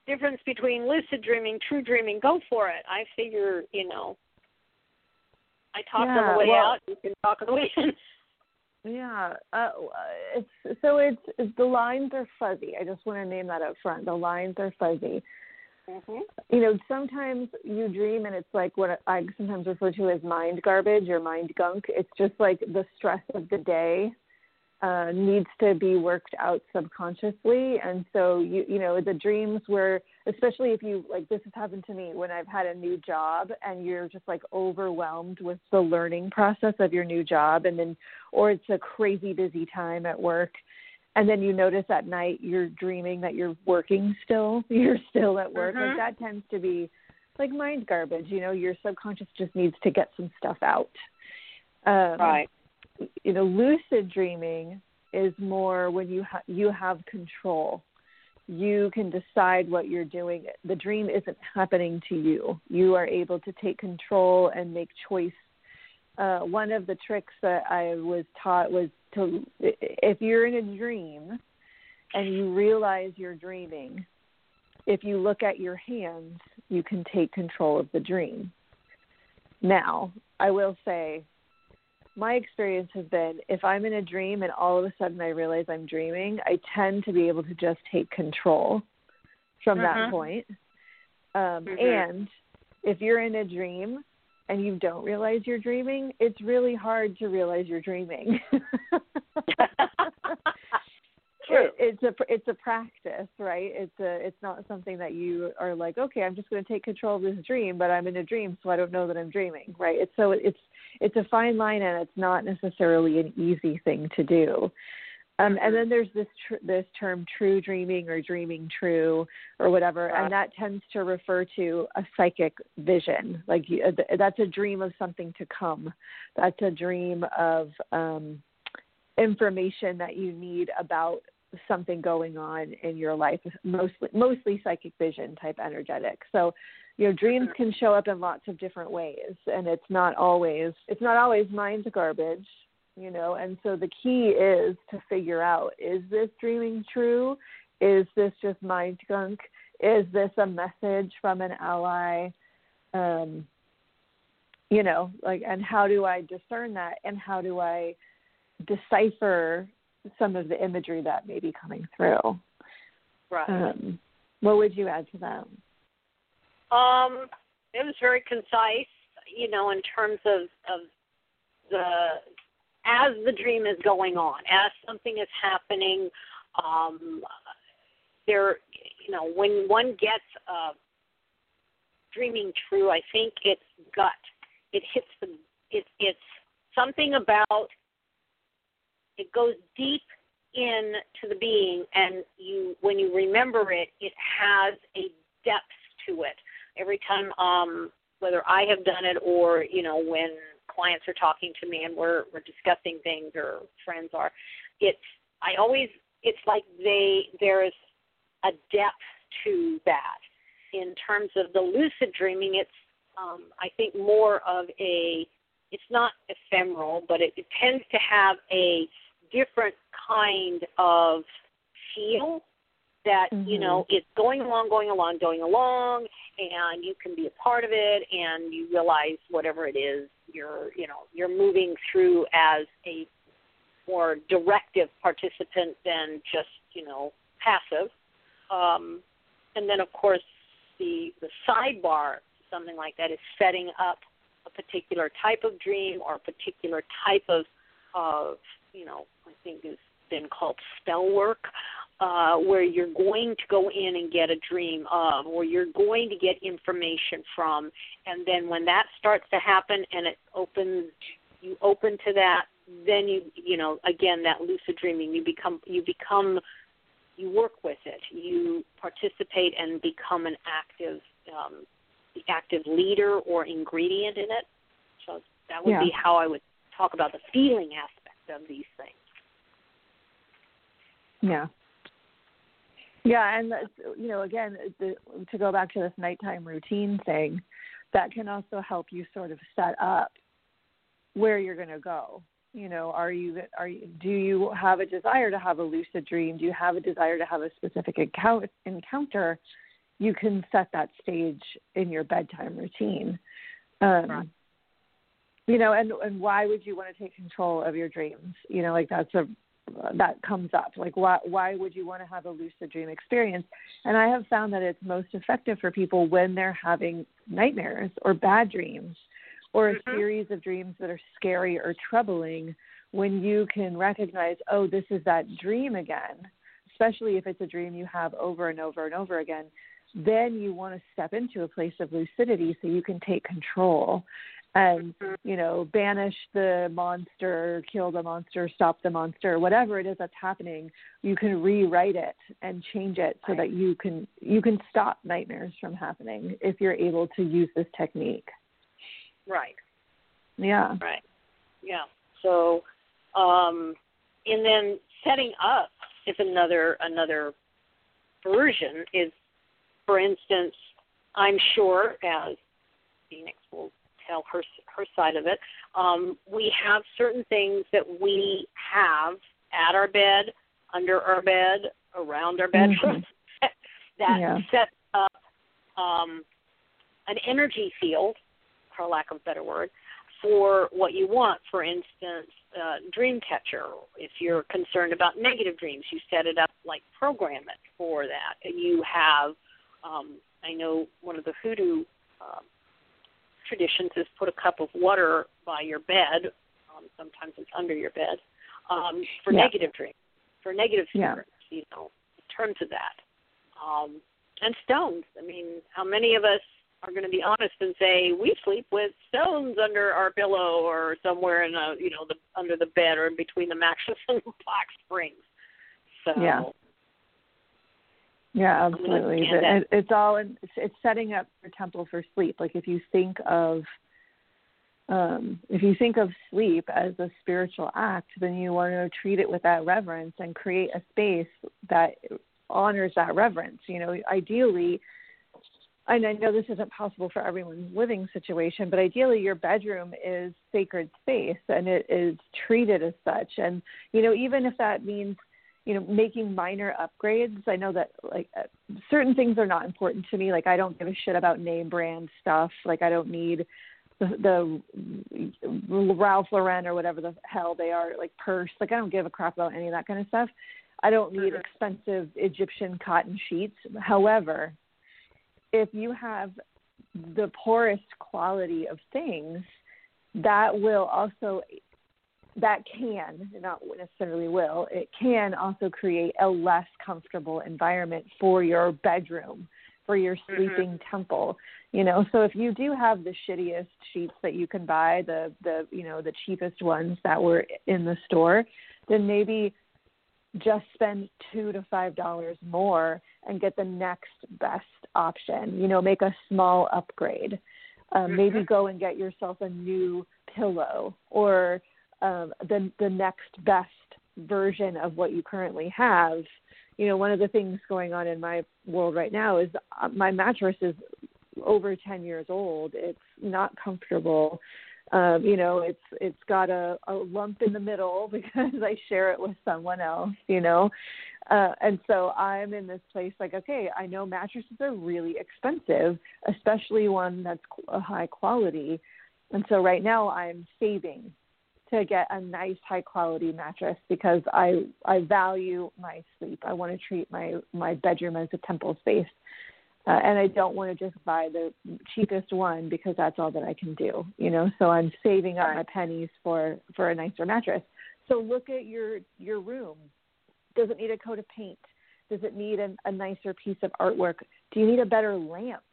difference between lucid dreaming, true dreaming. Go for it. I figure you know. I talked yeah, on the way well, out. You can talk on the way in. Yeah, uh, it's so it's, it's the lines are fuzzy. I just want to name that up front. The lines are fuzzy. Mm-hmm. You know, sometimes you dream and it's like what I sometimes refer to as mind garbage or mind gunk. It's just like the stress of the day uh, needs to be worked out subconsciously, and so you you know the dreams where, especially if you like this has happened to me when I've had a new job and you're just like overwhelmed with the learning process of your new job, and then or it's a crazy busy time at work, and then you notice at night you're dreaming that you're working still, you're still at work. Mm-hmm. Like that tends to be like mind garbage. You know, your subconscious just needs to get some stuff out. Um, right you know, lucid dreaming is more when you ha- you have control. You can decide what you're doing. The dream isn't happening to you. You are able to take control and make choice. Uh, one of the tricks that I was taught was to, if you're in a dream and you realize you're dreaming, if you look at your hands, you can take control of the dream. Now, I will say my experience has been if I'm in a dream and all of a sudden I realize I'm dreaming, I tend to be able to just take control from mm-hmm. that point. Um, mm-hmm. And if you're in a dream and you don't realize you're dreaming, it's really hard to realize you're dreaming. True. It, it's a it's a practice, right? It's a it's not something that you are like, okay, I'm just going to take control of this dream, but I'm in a dream, so I don't know that I'm dreaming, right? It's so it's it's a fine line, and it's not necessarily an easy thing to do. Um, and then there's this tr- this term true dreaming or dreaming true or whatever, and that tends to refer to a psychic vision. Like you, uh, that's a dream of something to come. That's a dream of um, information that you need about something going on in your life mostly mostly psychic vision type energetic so you know dreams can show up in lots of different ways and it's not always it's not always mind garbage you know and so the key is to figure out is this dreaming true is this just mind gunk is this a message from an ally um you know like and how do i discern that and how do i decipher some of the imagery that may be coming through. Right. Um, what would you add to that? Um, it was very concise, you know, in terms of of the as the dream is going on, as something is happening. Um, there, you know, when one gets uh, dreaming true, I think it's gut. It hits the. It, it's something about it goes deep into the being and you when you remember it it has a depth to it every time um whether i have done it or you know when clients are talking to me and we're we're discussing things or friends are it's i always it's like they there is a depth to that in terms of the lucid dreaming it's um i think more of a it's not ephemeral but it, it tends to have a different kind of feel that mm-hmm. you know it's going along going along going along and you can be a part of it and you realize whatever it is you're you know you're moving through as a more directive participant than just you know passive. Um, and then of course the the sidebar something like that is setting up a particular type of dream or a particular type of of you know, I think has been called spell work, uh, where you're going to go in and get a dream of, or you're going to get information from, and then when that starts to happen and it opens, you open to that, then you, you know, again that lucid dreaming, you become, you become, you work with it, you participate and become an active, um, the active leader or ingredient in it. So that would yeah. be how I would talk about the feeling aspect of these things. Yeah. Yeah, and you know, again, the, to go back to this nighttime routine thing, that can also help you sort of set up where you're going to go. You know, are you are you, do you have a desire to have a lucid dream? Do you have a desire to have a specific encounter? You can set that stage in your bedtime routine. Um, right. You know, and and why would you want to take control of your dreams? You know, like that's a that comes up. Like why why would you want to have a lucid dream experience? And i have found that it's most effective for people when they're having nightmares or bad dreams or a mm-hmm. series of dreams that are scary or troubling when you can recognize oh this is that dream again especially if it's a dream you have over and over and over again then you want to step into a place of lucidity so you can take control and you know banish the monster kill the monster stop the monster whatever it is that's happening you can rewrite it and change it so that you can you can stop nightmares from happening if you're able to use this technique. Right. Yeah. Right. Yeah. So um and then setting up is another another version is for instance i'm sure as phoenix will tell her her side of it. Um, we have certain things that we have at our bed, under our bed, around our bedroom mm-hmm. that yeah. set up um, an energy field, for lack of a better word, for what you want. For instance, uh, dream catcher. If you're concerned about negative dreams, you set it up like program it for that. And you have, um, I know one of the hoodoo uh, traditions is put a cup of water by your bed. Um, sometimes it's under your bed um, for yeah. negative dreams, for negative spirits. Yeah. You know, in terms of that. Um, and stones. I mean, how many of us are going to be honest and say we sleep with stones under our pillow or somewhere in a you know the under the bed or in between the mattress and the box springs. So yeah. Yeah, absolutely. It, it's all in, it's setting up your temple for sleep. Like if you think of um, if you think of sleep as a spiritual act, then you want to treat it with that reverence and create a space that honors that reverence. You know, ideally, and I know this isn't possible for everyone's living situation, but ideally your bedroom is sacred space and it is treated as such. And, you know, even if that means you know making minor upgrades. I know that like uh, certain things are not important to me. Like i don't give a shit about name brand stuff. Like i don't need the, the ralph lauren or whatever the hell they are like purse. Like i don't give a crap about any of that kind of stuff. I don't need mm-hmm. expensive egyptian cotton sheets. However if you have the poorest quality of things that will also that can, not necessarily will, it can also create a less comfortable environment for your bedroom, for your mm-hmm. sleeping mm-hmm. temple. You know, so if you do have the shittiest sheets that you can buy, the the you know the cheapest ones that were in the store, then maybe just spend two to five dollars more and get the next best option. You know, make a small upgrade. Um, mm-hmm. Maybe go and get yourself a new pillow or um, the the next best version of what you currently have. You know, one of the things going on in my world right now is uh, my mattress is over 10 years old. It's not comfortable. Um, you know, it's it's got a, a lump in the middle because I share it with someone else. You know, uh, and so I'm in this place like, okay, I know mattresses are really expensive, especially one that's a high quality. And so right now I'm saving to get a nice high quality mattress because I I value my sleep. I want to treat my my bedroom as a temple space. Uh, and I don't want to just buy the cheapest one because that's all that I can do, you know. So I'm saving up my pennies for for a nicer mattress. So look at your your room. Does it need a coat of paint? Does it need a, a nicer piece of artwork? Do you need a better lamp?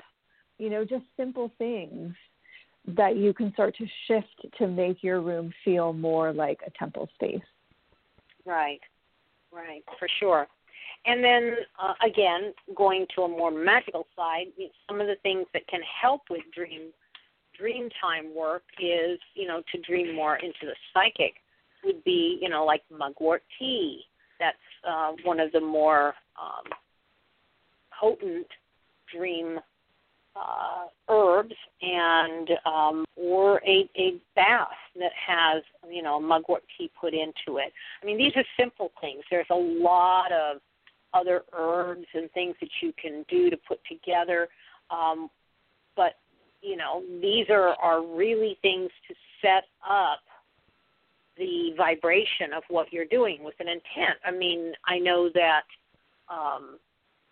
You know, just simple things that you can start to shift to make your room feel more like a temple space. Right, right, for sure. And then uh, again, going to a more magical side, some of the things that can help with dream dream time work is you know to dream more into the psychic would be you know like mugwort tea. That's uh, one of the more um, potent dream uh, herbs and um, or a, a bath. that has you know mugwort tea put into it. I mean, these are simple things. There's a lot of other herbs and things that you can do to put together, um, but you know these are are really things to set up the vibration of what you're doing with an intent. I mean, I know that um,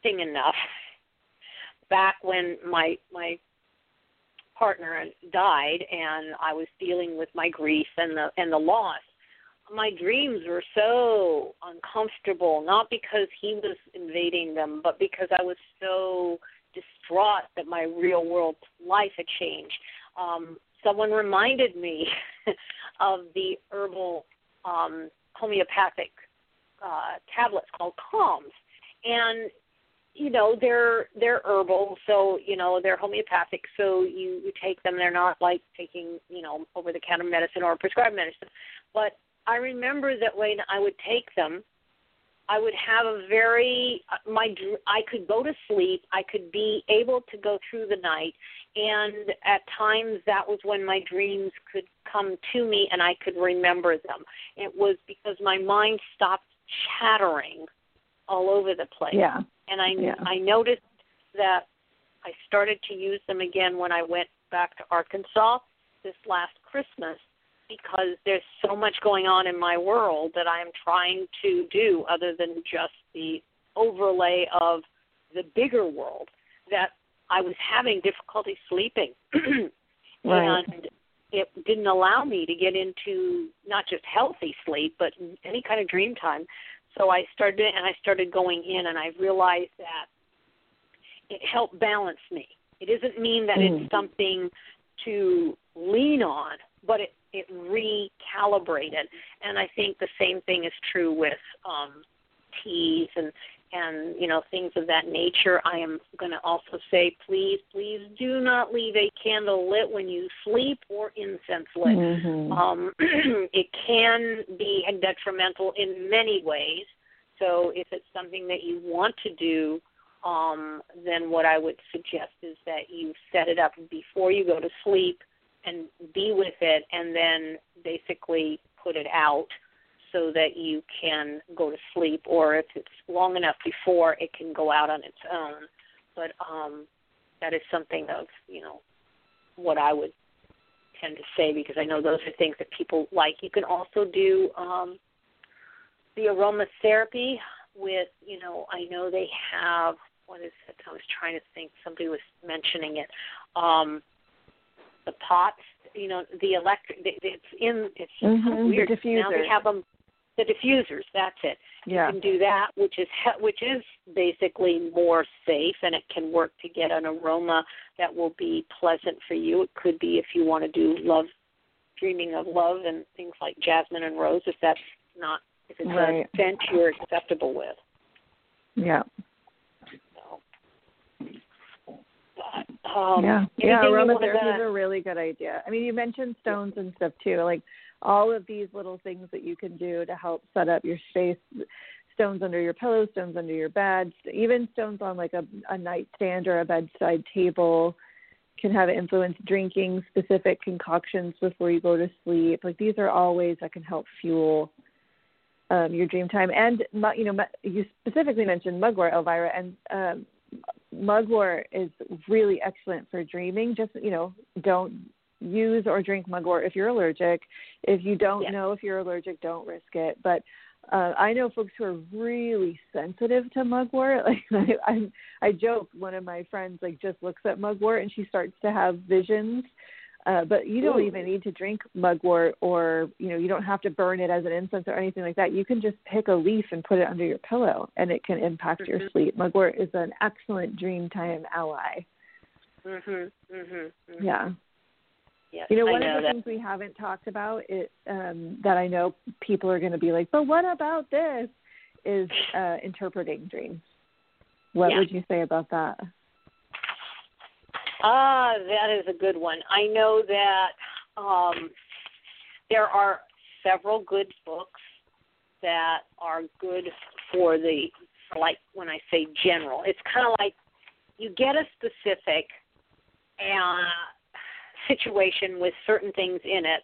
thing enough. Back when my my partner died and I was dealing with my grief and the and the loss, my dreams were so uncomfortable, not because he was invading them, but because I was so distraught that my real world life had changed. Um, someone reminded me of the herbal um, homeopathic uh, tablets called Calms, and you know they're they're herbal, so you know they're homeopathic. So you you take them; they're not like taking you know over the counter medicine or prescribed medicine. But I remember that when I would take them, I would have a very uh, my I could go to sleep. I could be able to go through the night, and at times that was when my dreams could come to me and I could remember them. It was because my mind stopped chattering all over the place. Yeah. And I yeah. I noticed that I started to use them again when I went back to Arkansas this last Christmas because there's so much going on in my world that I'm trying to do other than just the overlay of the bigger world that I was having difficulty sleeping. right. And it didn't allow me to get into not just healthy sleep, but any kind of dream time. So I started and I started going in and I realized that it helped balance me. It doesn't mean that mm. it's something to lean on, but it it recalibrated. And I think the same thing is true with um teas and and you know things of that nature i am going to also say please please do not leave a candle lit when you sleep or incense lit. Mm-hmm. um it can be detrimental in many ways. So if it's something that you want to do um then what i would suggest is that you set it up before you go to sleep and be with it and then basically put it out so that you can go to sleep or if it's long enough before it can go out on its own. But um that is something of you know what i would tend to say because i know those are things that people like. You can also do um the aromatherapy with you know i know they have what is it? I was trying to think. Somebody was mentioning it. Um the pots you know the electric it's in it's mm-hmm. weird the diffuser. now they have them the diffusers. That's it. Yeah. You can do that, which is which is basically more safe, and it can work to get an aroma that will be pleasant for you. It could be if you want to do love, dreaming of love, and things like jasmine and rose. If that's not if it's right. a scent you're acceptable with. Yeah. Um, yeah, yeah, aromatherapy is a really good idea. I mean, you mentioned stones and stuff too. Like all of these little things that you can do to help set up your space stones under your pillow stones under your bed even stones on like a, a nightstand or a bedside table can have influence. Drinking specific concoctions before you go to sleep. Like these are all ways that can help fuel um, your dream time. And you know you specifically mentioned mugwort Elvyra and um, mugwort is really excellent for dreaming. Just you know don't use or drink mugwort if you're allergic. If you don't yes. know if you're allergic, don't risk it. But uh, I know folks who are really sensitive to mugwort. Like I, I, I joke, one of my friends like just looks at mugwort and she starts to have visions. Uh, but you don't Ooh. even need to drink mugwort, or you know, you don't have to burn it as an incense or anything like that. You can just pick a leaf and put it under your pillow, and it can impact mm-hmm. your sleep. Mugwort is an excellent dream time ally. Mhm. Mhm. Yeah. Yes, you know, one know of the that. things we haven't talked about is, um, that I know people are going to be like, but what about this? Is uh, interpreting dreams. What Yeah. would you say about that? Ah, that is a good one. I know that um, there are several good books that are good for the, for like when I say general, it's kind of like you get a specific uh, situation with certain things in it,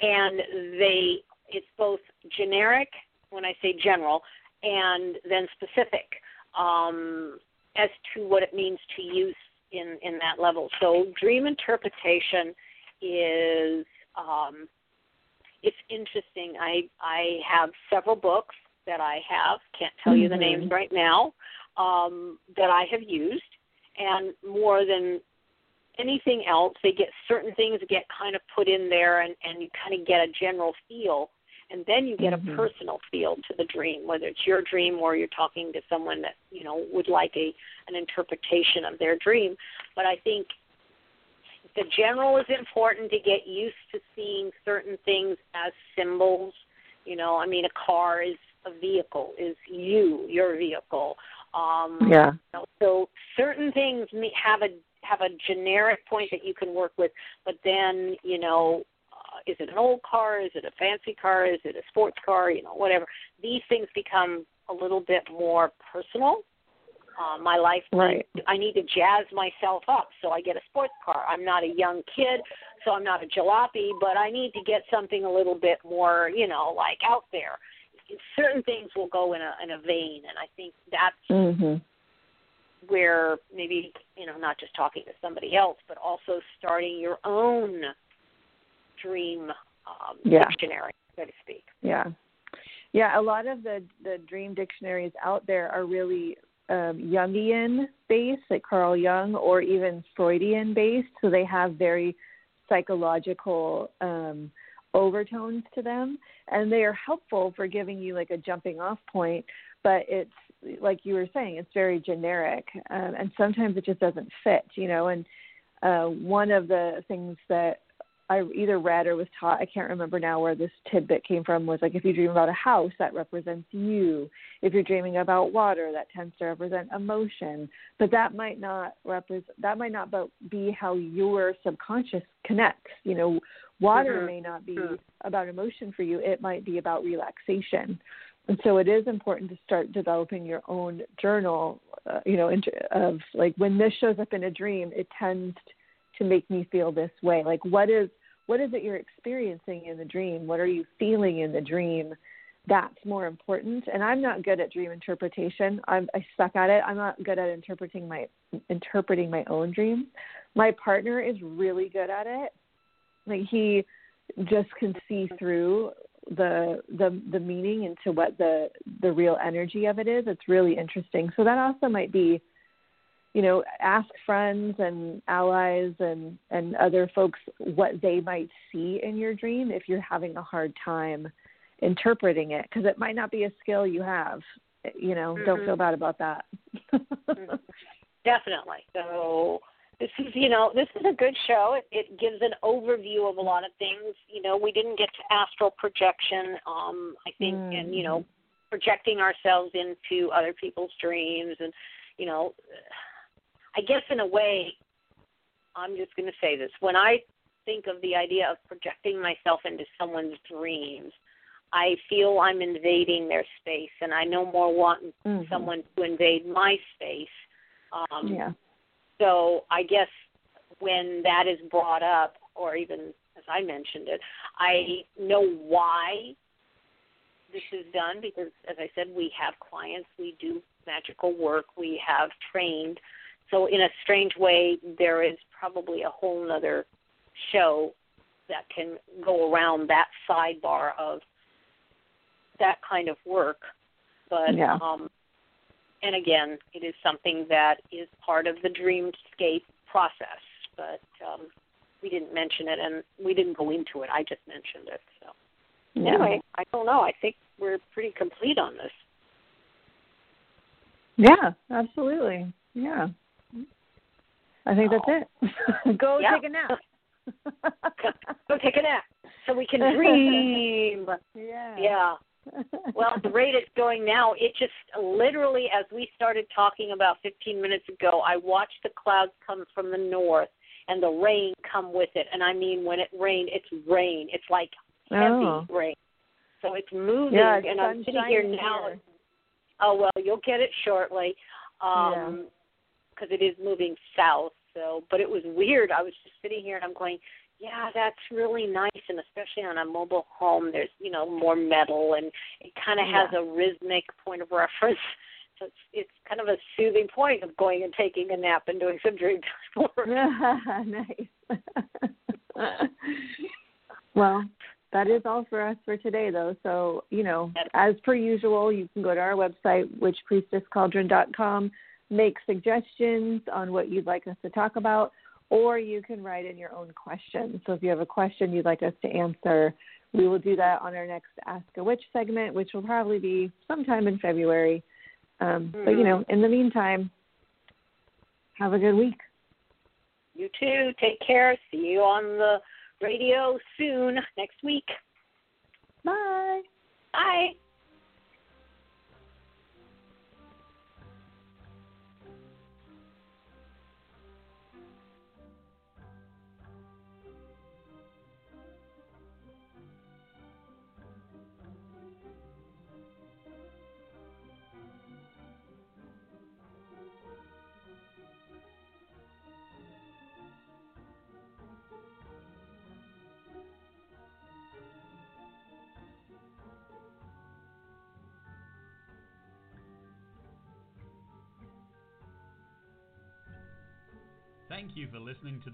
and they it's both generic when I say general and then specific um, as to what it means to use in in that level. So dream interpretation is um, it's interesting. I I have several books that I have. Can't tell you the names Mhm. right now um, that I have used, and more than anything else, they get certain things get kind of put in there, and and you kind of get a general feel, and then you get a personal feel to the dream, whether it's your dream or you're talking to someone that you know would like a an interpretation of their dream. But I think the general is important to get used to seeing certain things as symbols. You know, I mean, a car is a vehicle, is you, your vehicle. Um, Yeah. you know, so certain things may have a have a generic point that you can work with, but then you know, uh, is it an old car? Is it a fancy car? Is it a sports car? You know, whatever. These things become a little bit more personal. Uh, my life, Right. I need to jazz myself up, so I get a sports car. I'm not a young kid, so I'm not a jalopy, but I need to get something a little bit more, you know, like out there. Certain things will go in a in a vein, and I think that's Mhm. Where maybe you know not just talking to somebody else, but also starting your own dream um, Yeah. dictionary, so to speak. Yeah. Yeah, a lot of the the dream dictionaries out there are really um, Jungian based, like Carl Jung, or even Freudian based. So they have very psychological um, overtones to them, and they are helpful for giving you like a jumping off point. But it's like you were saying, it's very generic, um, and sometimes it just doesn't fit, you know. And uh, one of the things that I either read or was taught, I can't remember now where this tidbit came from, was like if you dream about a house, that represents you. If you're dreaming about water, that tends to represent emotion. But that might not represent that might not be how your subconscious connects. You know, water Mhm. may not be Mhm. about emotion for you, it might be about relaxation. And so it is important to start developing your own journal, uh, you know, of like when this shows up in a dream, it tends to make me feel this way. Like what is what is it you're experiencing in the dream? What are you feeling in the dream? That's more important. And I'm not good at dream interpretation. I'm I suck at it. I'm not good at interpreting my interpreting my own dreams. My partner is really good at it. Like he just can see through the the the meaning into what the the real energy of it is. It's really interesting. So that also might be you know ask friends and allies and and other folks what they might see in your dream if you're having a hard time interpreting it because it might not be a skill you have you know don't Mhm. feel bad about that Mhm. Definitely. So this is, you know, this is a good show. It, it gives an overview of a lot of things. You know, we didn't get to astral projection. Um, I think, and you know, projecting ourselves into other people's dreams, and you know, I guess in a way, I'm just going to say this. When I think of the idea of projecting myself into someone's dreams, I feel I'm invading their space, and I no more want Mhm. someone to invade my space. Um, yeah So I guess when that is brought up, or even as I mentioned it, I know why this is done because, as I said, we have clients, we do magical work, we have trained. So in a strange way, there is probably a whole nother show that can go around that sidebar of that kind of work. But Yeah. um, and again, it is something that is part of the dreamscape process. But um, we didn't mention it, and we didn't go into it. I just mentioned it. So yeah. anyway, I don't know. I think we're pretty complete on this. yeah absolutely yeah i think that's it go Yeah. take a nap Go take a nap so we can dream. yeah yeah. Well, the rate it's going now, it just literally, as we started talking about 15 minutes ago, I watched the clouds come from the north and the rain come with it. And I mean, when it rained, it's rain. It's like heavy Oh. rain. So it's moving, Yeah, it's and I'm sitting here now. here. Oh well, you'll get it shortly, um, Yeah. because it is moving south. So, but it was weird. I was just sitting here and I'm going, Yeah, that's really nice, and especially on a mobile home, there's you know more metal, and it kind of Yeah. has a rhythmic point of reference. So it's it's kind of a soothing point of going and taking a nap and doing some dream time work. nice. well, that is all for us for today, though. So, you know, as per usual, you can go to our website, witchpriestesscauldron.com, make suggestions on what you'd like us to talk about, or you can write in your own questions. So, if you have a question you'd like us to answer, we will do that on our next Ask a Witch segment, which will probably be sometime in February. Um, But, you know, in the meantime, have a good week. You too. Take care. See you on the radio soon next week. Bye. Bye.